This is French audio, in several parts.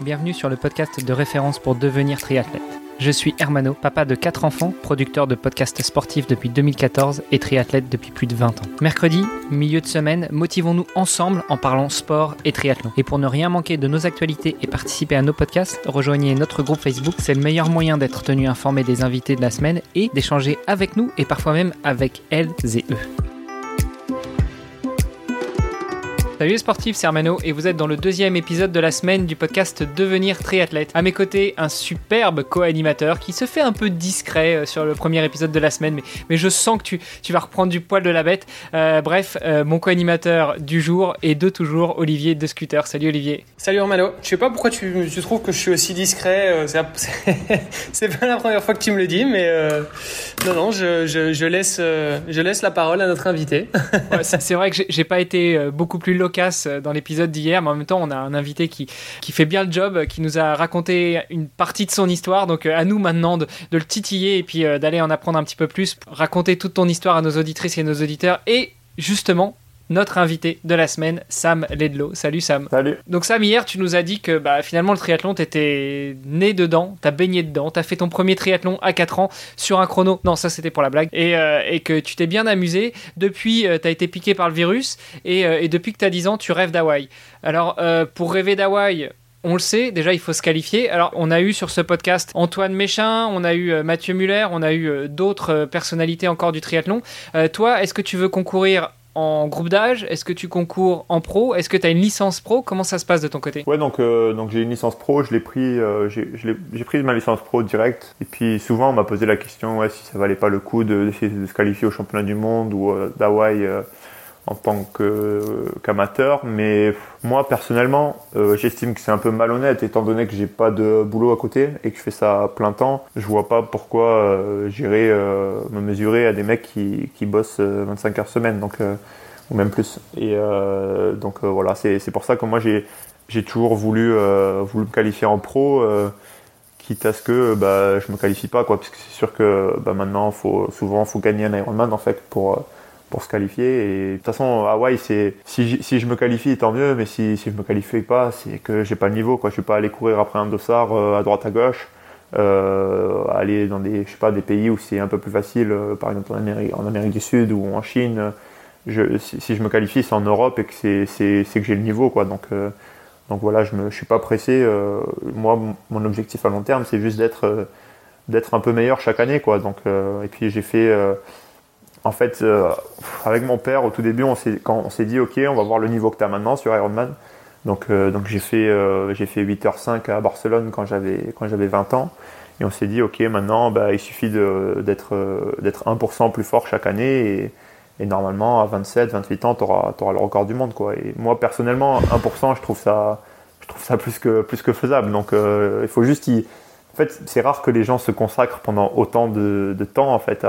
bienvenue sur le podcast de référence pour devenir triathlète. Je suis Hermano, papa de 4 enfants, producteur de podcasts sportifs depuis 2014 et triathlète depuis plus de 20 ans. Mercredi, milieu de semaine, motivons-nous ensemble en parlant sport et triathlon. Et pour ne rien manquer de nos actualités et participer à nos podcasts, rejoignez notre groupe Facebook. C'est le meilleur moyen d'être tenu informé des invités de la semaine et d'échanger avec nous et parfois même avec elles et eux. Salut les sportifs, c'est Armano et vous êtes dans le deuxième épisode de la semaine du podcast Devenir triathlète. À mes côtés, un superbe co-animateur qui se fait un peu discret euh, sur le premier épisode de la semaine, mais, mais je sens que tu, tu vas reprendre du poil de la bête. Euh, bref, euh, mon co-animateur du jour et de toujours, Olivier de Scooter. Salut Olivier. Salut Armano. Je sais pas pourquoi tu, tu trouves que je suis aussi discret. C'est, c'est pas la première fois que tu me le dis, mais non, non, je, je, je laisse, je laisse la parole à notre invité. ouais, c'est vrai que j'ai pas été beaucoup plus loquace dans l'épisode d'hier, mais en même temps, on a un invité qui, fait bien le job, qui nous a raconté une partie de son histoire. Donc, à nous maintenant de, le titiller et puis d'aller en apprendre un petit peu plus, raconter toute ton histoire à nos auditrices et nos auditeurs. Et justement, notre invité de la semaine, Sam Ledlow. Salut Sam. Salut. Donc Sam, hier, tu nous as dit que bah, finalement le triathlon, t'étais né dedans, t'as baigné dedans, t'as fait ton premier triathlon à 4 ans sur un chrono. Non, ça c'était pour la blague. Et, euh, et que tu t'es bien amusé. Depuis, euh, t'as été piqué par le virus. Et, euh, et depuis que t'as 10 ans, tu rêves d'Hawaï. Alors, pour rêver d'Hawaï, on le sait, déjà il faut se qualifier. Alors on a eu sur ce podcast Antoine Méchin, on a eu Mathieu Muller, on a eu d'autres personnalités encore du triathlon. Euh, toi, est-ce que tu veux concourir en groupe d'âge Est-ce que tu concours en pro Est-ce que tu as une licence pro Comment ça se passe de ton côté? Ouais, donc, euh, donc j'ai une licence pro, je l'ai pris, euh, j'ai, pris ma licence pro direct. Et puis souvent on m'a posé la question si ça valait pas le coup de- d'essayer de, se qualifier au championnat du monde ou euh, d'Hawaï euh, en tant qu'amateur. Mais moi personnellement, euh, j'estime que c'est un peu malhonnête étant donné que j'ai pas de boulot à côté et que je fais ça à plein temps. Je vois pas pourquoi euh, j'irais euh, me mesurer à des mecs qui, bossent euh, 25 heures semaine. Donc euh, ou même plus. Et euh, donc euh, voilà, c'est pour ça que moi j'ai toujours voulu euh, me qualifier en pro, euh, quitte à ce que bah je me qualifie pas quoi, parce que c'est sûr que bah, maintenant faut souvent faut gagner un Ironman en fait pour euh, pour se qualifier. Et de toute façon Hawaï c'est si si je me qualifie tant mieux, mais si si je me qualifie pas, c'est que j'ai pas le niveau quoi. Je suis pas allé courir après un dossard euh, à droite à gauche. Euh, aller dans des je sais pas des pays où c'est un peu plus facile, euh, par exemple en Amérique, en Amérique du Sud ou en Chine. je, si, je me qualifie, c'est en Europe et que c'est, que j'ai le niveau, quoi. Donc, donc voilà, je ne suis pas pressé. moi, mon- objectif à long terme, c'est juste d'être, d'être un peu meilleur chaque année, quoi. Donc, et puis j'ai fait, en fait, euh, avec mon père, au tout début, on s'est, quand on s'est dit, ok, on va voir le niveau que tu as maintenant sur Ironman. Donc, euh, donc j'ai fait, euh, fait 8h05 à Barcelone quand j'avais, quand j'avais 20 ans. Et on s'est dit, ok, maintenant, bah, il suffit d'être, d'être 1% plus fort chaque année. Et, normalement, à 27, 28 ans, tu auras, le record du monde. Quoi. Et moi, personnellement, 1%, je trouve ça, je trouve ça plus, que, plus que faisable. Donc, il faut juste y... En fait, c'est rare que les gens se consacrent pendant autant de, temps en fait,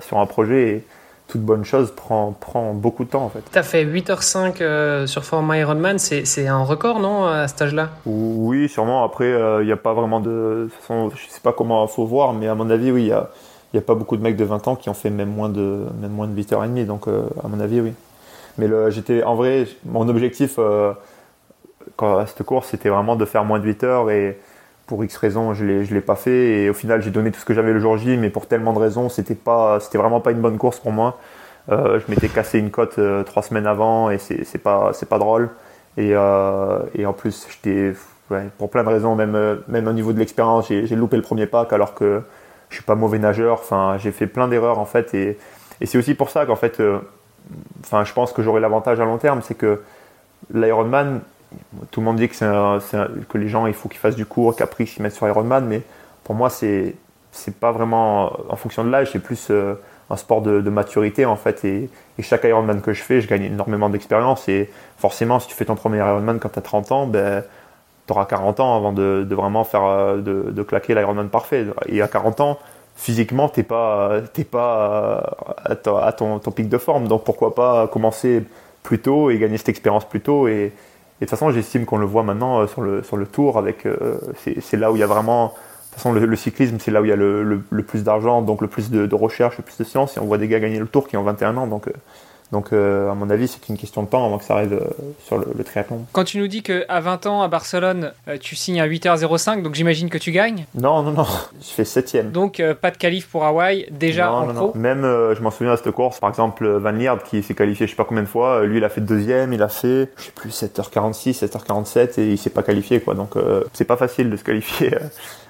sur un projet. Toute bonne chose prend, prend beaucoup de temps. En fait. T'as fait 8h05 euh, sur format Ironman, c'est, un record, non, à cet âge-là? Oui, sûrement. Après, il n'y a pas vraiment de... de toute façon, je sais pas comment il faut voir, mais à mon avis, oui, il y a, y a pas beaucoup de mecs de 20 ans qui ont fait même moins de, même moins de 8h30. Donc, euh, à mon avis, oui. Mais j'étais, en vrai, mon objectif euh, quand, à cette course, c'était vraiment de faire moins de 8 heures et pour X raisons, je l'ai, l'ai pas fait et au final, j'ai donné tout ce que j'avais le jour J, mais pour tellement de raisons, c'était pas, c'était vraiment pas une bonne course pour moi. Euh, je m'étais cassé une côte euh, trois semaines avant et c'est, c'est pas, pas drôle. Et, euh, et en plus, pour plein de raisons, même, même au niveau de l'expérience, j'ai, loupé le premier pack alors que je suis pas mauvais nageur. Enfin, j'ai fait plein d'erreurs en fait et, et c'est aussi pour ça qu'en fait, enfin, je pense que j'aurai l'avantage à long terme, c'est que l'Ironman, tout le monde dit que, les gens, il faut qu'ils fassent du cours, qu'après ils s'y mettent sur Ironman, mais pour moi, c'est c'est pas vraiment en fonction de l'âge, c'est plus euh, un sport de, maturité en fait. Et, chaque Ironman que je fais, je gagne énormément d'expérience. Et forcément, si tu fais ton premier Ironman quand tu as 30 ans, ben, tu auras 40 ans avant de, vraiment faire euh, de, de claquer l'Ironman parfait. Et à 40 ans, physiquement, t'es pas, t'es pas euh, à, ton, pic de forme. Donc pourquoi pas commencer plus tôt et gagner cette expérience plus tôt. Et de toute façon, j'estime qu'on le voit maintenant euh, sur le, tour. avec euh, c'est, là où il y a vraiment. De toute façon, le, cyclisme, c'est là où il y a le plus d'argent, donc le plus de, de recherche, le plus de science. Et on voit des gars gagner le tour qui ont 21 ans. Donc, euh, Donc, à mon avis, c'est une question de temps avant que ça arrive sur le, triathlon. Quand tu nous dis qu'à 20 ans, à Barcelone, tu signes à 8h05, donc j'imagine que tu gagnes. Non, non, non, je fais 7 Donc, pas de qualif pour Hawaï, déjà en pro. Même, je m'en souviens de cette course, par exemple, Van Lierde qui s'est qualifié je sais pas combien de fois, lui, il a fait deuxième, il a fait, je sais plus, 7h46, 7h47 et il s'est pas qualifié, quoi. Donc, c'est pas facile de se qualifier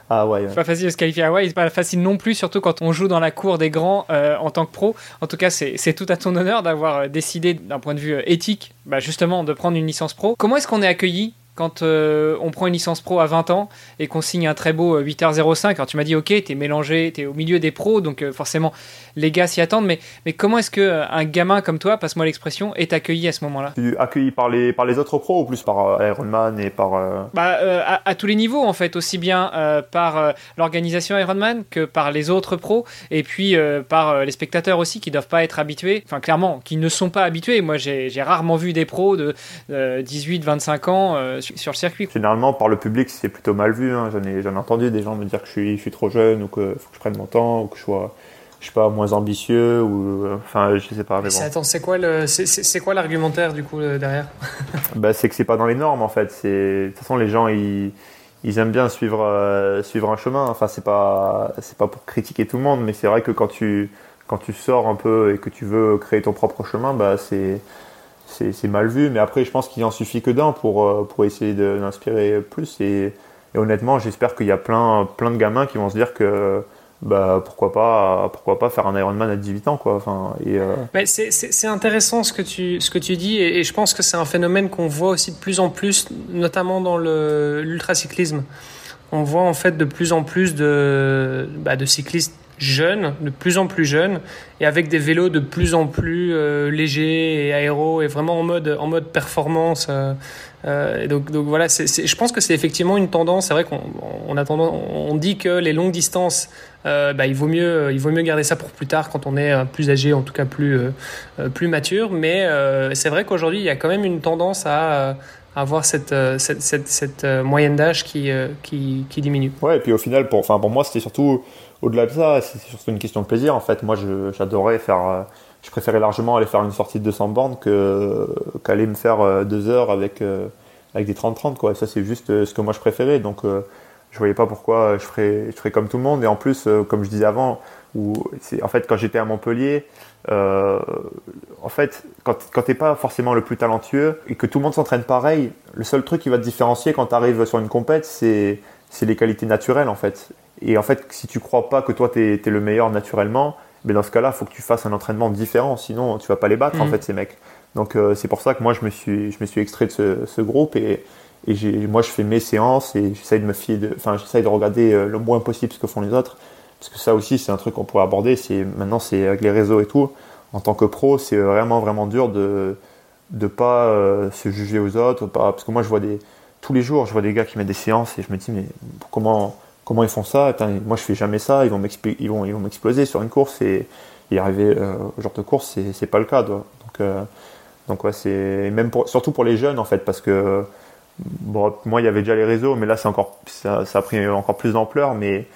ah ouais, C'est pas facile de se qualifier à Hawaï, c'est pas facile non plus, surtout quand on joue dans la cour des grands euh, en tant que pro. En tout cas, c'est tout à ton honneur d'avoir euh, décidé, d'un point de vue euh, éthique, bah justement, de prendre une licence pro. Comment est-ce qu'on est accueilli quand euh, on prend une licence pro à 20 ans et qu'on signe un très beau 8h05, euh, alors tu m'as dit ok, t'es mélangé, t'es au milieu des pros, donc euh, forcément les gars s'y attendent, mais, mais comment est-ce qu'un gamin comme toi, passe-moi l'expression, est accueilli à ce moment-là? Accueilli par les, par les autres pros ou plus par Ironman et par... Bah, à, tous les niveaux en fait, aussi bien par l'organisation Ironman que par les autres pros et puis par les spectateurs aussi qui doivent pas être habitués, enfin clairement, qui ne sont pas habitués. Moi j'ai rarement vu des pros de 18-25 ans sur le circuit. Généralement, par le public, c'est plutôt mal vu. Hein. J'en ai, entendu des gens me dire que je suis, je suis trop jeune ou qu'il faut que je prenne mon temps ou que je sois je sais pas moins ambitieux ou euh, enfin je sais pas mais attends c'est quoi le c'est quoi l'argumentaire du coup euh, derrière? Bah c'est que c'est pas dans les normes en fait c'est de toute façon les gens ils, ils aiment bien suivre euh, suivre un chemin enfin c'est pas c'est pas pour critiquer tout le monde mais c'est vrai que quand tu quand tu sors un peu et que tu veux créer ton propre chemin bah c'est c'est mal vu, mais après, je pense qu'il en suffit que d'un pour, euh, pour essayer d'inspirer plus. Et, honnêtement, j'espère qu'il y a plein, plein de gamins qui vont se dire que bah, pourquoi, pas, pourquoi pas faire un Ironman à 18 ans. Quoi. Enfin, et, euh, c'est intéressant ce que tu, ce que tu dis, et, je pense que c'est un phénomène qu'on voit aussi de plus en plus, notamment dans l'ultracyclisme. On voit en fait de plus en plus de, bah, de cyclistes jeunes, de plus en plus jeunes, et avec des vélos de plus en plus euh, légers et aéros, et vraiment en mode, en mode performance. Euh, euh donc, voilà, je pense que c'est effectivement une tendance. C'est vrai qu'on on, on dit que les longues distances, bah, il vaut mieux, il vaut mieux garder ça pour plus tard quand on est plus âgé, en tout cas plus, plus mature. Mais c'est vrai qu'aujourd'hui, il y a quand même une tendance à avoir cette, cette, cette, cette moyenne d'âge qui, qui, qui, diminue. Ouais, et puis au final, pour, enfin, pour moi, c'était surtout au-delà de ça, c'est surtout une question de plaisir. En fait, moi, j'adorais faire. Euh, je préférais largement aller faire une sortie de 200 bornes qu'aller me faire euh, deux heures avec euh, avec des 30-30 quoi. ça, c'est juste ce que moi je préférais. Donc, je voyais pas pourquoi je ferais je ferais comme tout le monde. Et en plus, comme je disais avant, où en fait quand j'étais à Montpellier, en fait, quand, quand t'es pas forcément le plus talentueux et que tout le monde s'entraîne pareil, le seul truc qui va te différencier quand tu arrives sur une compète, c'est les qualités naturelles en fait. Et en fait, si tu crois pas que toi, tu es, le meilleur naturellement, mais dans ce cas-là, il faut que tu fasses un entraînement différent, sinon tu vas pas les battre, en mm. fait, ces mecs. Donc, euh, c'est pour ça que moi, je me suis, je me suis extrait de ce, ce groupe et, et moi, je fais mes séances et j'essaye de me fier de, enfin, j'essaye de regarder euh, le moins possible ce que font les autres. Parce que ça aussi, c'est un truc qu'on pourrait aborder. C'est, maintenant, c'est avec les réseaux et tout. En tant que pro, c'est vraiment, vraiment dur de, de pas euh, se juger aux autres, parce que moi, je vois des, tous les jours, je vois des gars qui mettent des séances et je me dis, mais comment, comment ils font ça? Moi, je fais jamais ça. Ils vont ils vont, ils vont m'exploser sur une course et, y arriver euh, au genre de course, c'est pas le cas. Donc, euh, donc ouais, c'est même pour, surtout pour les jeunes en fait, parce que bon, moi, il y avait déjà les réseaux, mais là, c'est encore, ça, a pris encore plus d'ampleur. Mais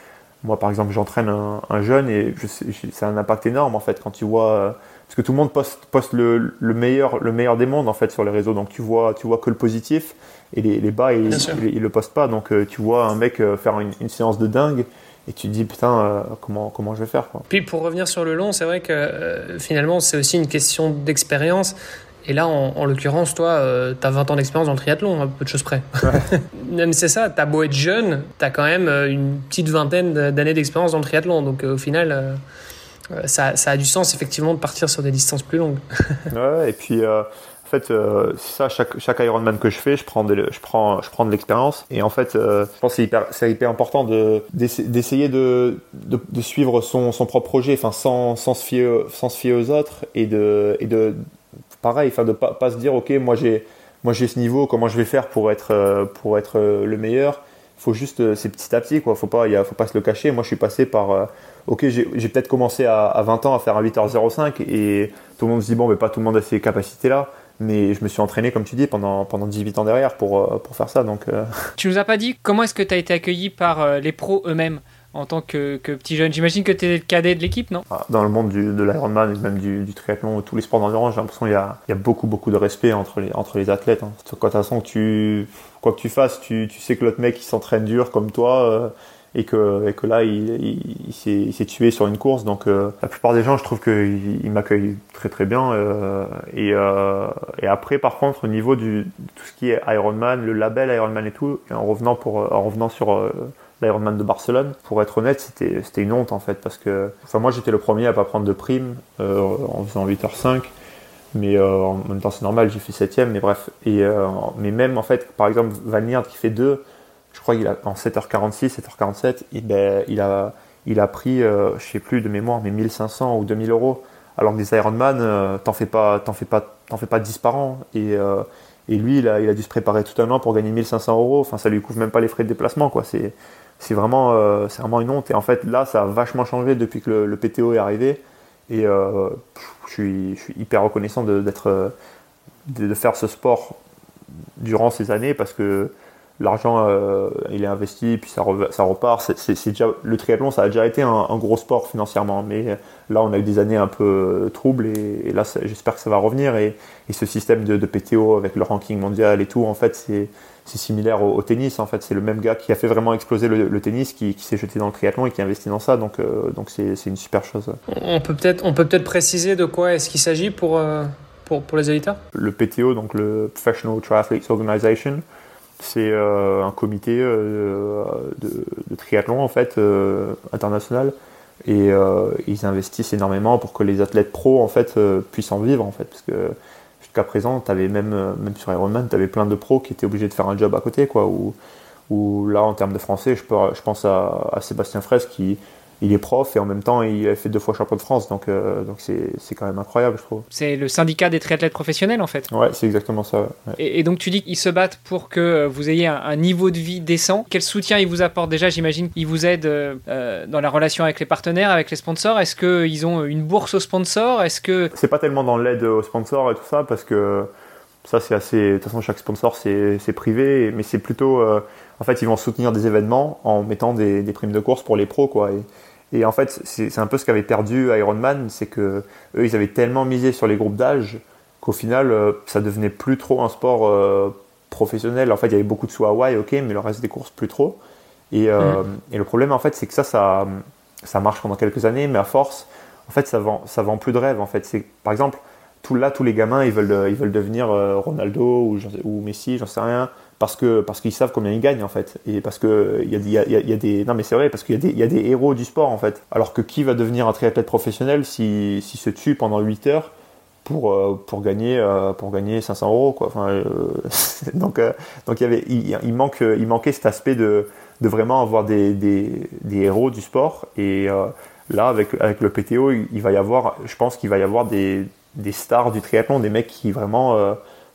moi, par exemple, j'entraîne un, jeune et c'est un impact énorme en fait quand tu vois parce que tout le monde poste, poste le, le, meilleur, le meilleur des mondes en fait sur les réseaux. Donc tu vois, tu vois que le positif et les, les bas, ils, ils, le postent pas. Donc euh, tu vois un mec euh, faire une, une, séance de dingue et tu te dis putain, euh, comment, comment je vais faire quoi. Puis pour revenir sur le long, c'est vrai que finalement c'est aussi une question d'expérience. Et là, en, en l'occurrence, toi, tu as 20 ans d'expérience dans le triathlon, à peu de choses près. même c'est ça, t'as beau être jeune, tu as quand même une petite vingtaine d'années d'expérience dans le triathlon. Donc au final, ça, ça, a du sens effectivement de partir sur des distances plus longues. ouais, et puis en fait, euh, ça, chaque, chaque Ironman que je fais, je prends de, je prends, je prends de l'expérience. Et en fait, euh, je pense que c'est hyper, c'est hyper important de, d'essayer de, de, de, suivre son, son propre projet, enfin, sans, sans, se fier, sans se fier aux autres et de, et de pareil, enfin, de pas, pas se dire, OK, moi j'ai, moi j'ai ce niveau, comment je vais faire pour être, euh, pour être le meilleur? Il faut juste, c'est petit à petit, quoi. Faut pas, il faut pas se le cacher. Moi, je suis passé par, ok, j'ai peut-être commencé à, à, 20 ans à faire un 8h05 et tout le monde se dit, bon, mais pas tout le monde a ces capacités-là mais je me suis entraîné, comme tu dis, pendant, pendant 18 ans derrière pour, euh, pour faire ça. Donc, euh. Tu nous as pas dit comment est-ce que tu as été accueilli par euh, les pros eux-mêmes? En tant que, petit jeune. J'imagine que tu es le cadet de l'équipe, non? Ah, Dans le monde de l'Ironman et même du, du, triathlon, tous les sports d'endurance, j'ai l'impression qu'il y a, beaucoup, beaucoup de respect entre les, athlètes. De toute façon, quoi que tu fasses, tu, sais que l'autre mec s'entraîne dur comme toi. Euh, et que, là il, s'est tué sur une course donc euh, la plupart des gens je trouve qu'ils m'accueillent très très bien euh, et, après par contre au niveau du tout ce qui est Ironman le label Ironman et tout en revenant pour en revenant sur l'Ironman de Barcelone pour être honnête c'était c'était une honte en fait parce que enfin moi j'étais le premier à pas prendre de prime euh, en faisant 8h5 mais en même temps c'est normal j'ai fait 7 mais bref et mais même en fait par exemple Van Liert qui fait 2 je crois qu'il a en 7h46, 7h47, et ben, il a il a pris, euh, je sais plus de mémoire, mais 1500 ou 2000 euros. Alors que des Ironman, euh, t'en fais pas, t'en fais pas, t'en fais pas 10 par an. Et, euh, et lui, il a, il a dû se préparer tout un an pour gagner 1500 euros. Enfin, ça lui couvre même pas les frais de déplacement, quoi. C'est, c'est vraiment, euh, c'est une honte. Et en fait, là, ça a vachement changé depuis que le, PTO est arrivé. Et euh, je suis, hyper reconnaissant de, de faire ce sport durant ces années parce que l'argent euh, il est investi puis ça, ça repart. C'est déjà le triathlon ça a déjà été un, gros sport financièrement mais là on a eu des années un peu euh, troubles et, là j'espère que ça va revenir et, ce système de, PTO avec le ranking mondial et tout en fait c'est similaire au, tennis en fait. C'est le même gars qui a fait vraiment exploser le, tennis qui, s'est jeté dans le triathlon et qui a investi dans ça. Donc euh, donc c'est une super chose. On peut peut-être on peut peut-être préciser de quoi est-ce qu'il s'agit pour, pour pour les auditeurs? Le PTO donc le Professional Triathletes Organization c'est euh, un comité euh, de, triathlon en fait euh, international. Et ils investissent énormément pour que les athlètes pros en fait puissent en vivre en fait. Parce que jusqu'à présent avais même même sur Ironman tu avais plein de pros qui étaient obligés de faire un job à côté quoi. Ou là en termes de français je, je pense à, à Sébastien Fraisse qui il est prof et en même temps il a fait deux fois champion de France donc euh, donc c'est quand même incroyable je trouve. C'est le syndicat des triathlètes professionnels en fait. Ouais c'est exactement ça. Et, donc tu dis qu'ils se battent pour que euh, vous ayez un, niveau de vie décent. Quel soutien ils vous apportent? Déjà J'imagine qu'ils vous aident euh, dans la relation avec les partenaires, avec les sponsors. Est-ce qu'ils ont une bourse aux sponsors? Est-ce que c'est pas tellement dans l'aide aux sponsors et tout ça parce que ça c'est assez. De toute façon chaque sponsor c'est privé mais c'est plutôt en fait ils vont soutenir des événements en mettant des, des primes de course pour les pros quoi. Et, et en fait, c'est un peu ce qu'avait perdu Ironman, c'est que eux, ils avaient tellement misé sur les groupes d'âge qu'au final, euh, ça devenait plus trop un sport euh, professionnel. En fait, il y avait beaucoup de sous Hawaï, ok, mais le reste des courses, plus trop. Et, euh, mm. et le problème, en fait, c'est que ça, ça, ça marche pendant quelques années, mais à force, en fait, ça vend, ça vend plus de rêves. En fait, c'est par exemple, tout là, tous les gamins, ils veulent, ils veulent devenir Ronaldo ou, ou Messi, j'en sais rien parce que parce qu'ils savent combien ils gagnent en fait. Et parce que il y a, des non mais c'est vrai parce qu'il y a des il y a des héros du sport en fait. Alors que qui va devenir un triathlète professionnel si si se tue pendant 8 heures pour euh, pour gagner euh, pour gagner 500 euros quoi. Enfin euh, donc donc il y avait manque il manquait cet aspect de de vraiment avoir des des, des héros du sport. Et là avec avec le PTO il, va y avoir je pense qu'il va y avoir des des stars du triathlon des mecs qui vraiment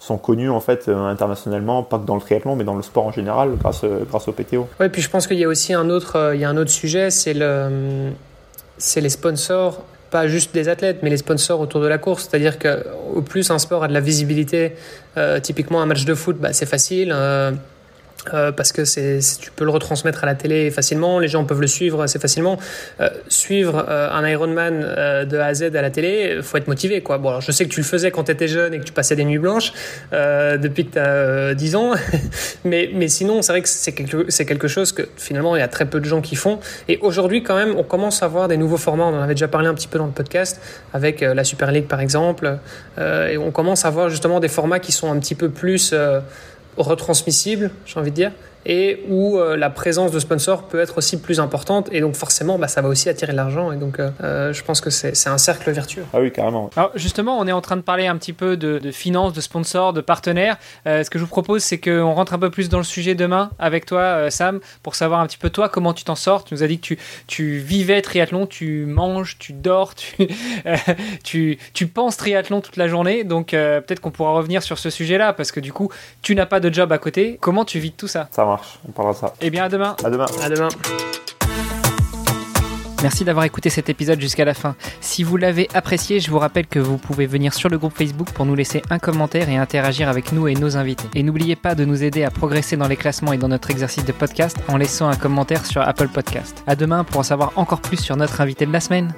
sont connus en fait euh, internationalement, pas que dans le triathlon, mais dans le sport en général, grâce, euh, grâce au PTO. Oui, puis je pense qu'il y a aussi un autre, euh, il y a un autre sujet, c'est le, c'est les sponsors, pas juste des athlètes, mais les sponsors autour de la course. C'est-à-dire qu'au plus un sport a de la visibilité, typiquement un match de foot, bah, c'est facile. Parce que c'est, tu peux le retransmettre à la télé facilement, les gens peuvent le suivre assez facilement. Euh, suivre euh, un Ironman euh, de A à Z à la télé, faut être motivé. Quoi. Bon, alors je sais que tu le faisais quand tu étais jeune et que tu passais des nuits blanches euh, depuis que tu as 10 ans, mais, mais sinon, c'est vrai que c'est quelque, c'est quelque chose que finalement, il y a très peu de gens qui font. Et aujourd'hui, quand même, on commence à voir des nouveaux formats. On en avait déjà parlé un petit peu dans le podcast avec la Super League, par exemple. et on commence à voir justement des formats qui sont un petit peu plus retransmissible, j'ai envie de dire, et où euh, la présence de sponsors peut être aussi plus importante et donc forcément bah, ça va aussi attirer de l'argent et donc euh, euh, je pense que c'est un cercle vertueux. Ah oui carrément. Alors justement on est en train de parler un petit peu de, de finances, de sponsors, de partenaires. ce que je vous propose c'est qu'on rentre un peu plus dans le sujet demain avec toi Sam pour savoir un petit peu toi comment tu t'en sors. Tu nous as dit que tu, tu vivais triathlon, tu manges, tu dors, tu, tu, tu, penses triathlon toute la journée donc peut-être qu'on pourra revenir sur ce sujet là parce que du coup tu n'as pas de job à côté. Comment tu vis tout ça? Ça on parlera de ça. Et eh bien à demain. À demain. À demain. Merci d'avoir écouté cet épisode jusqu'à la fin. Si vous l'avez apprécié, je vous rappelle que vous pouvez venir sur le groupe Facebook pour nous laisser un commentaire et interagir avec nous et nos invités. Et n'oubliez pas de nous aider à progresser dans les classements et dans notre exercice de podcast en laissant un commentaire sur Apple Podcast. À demain pour en savoir encore plus sur notre invité de la semaine.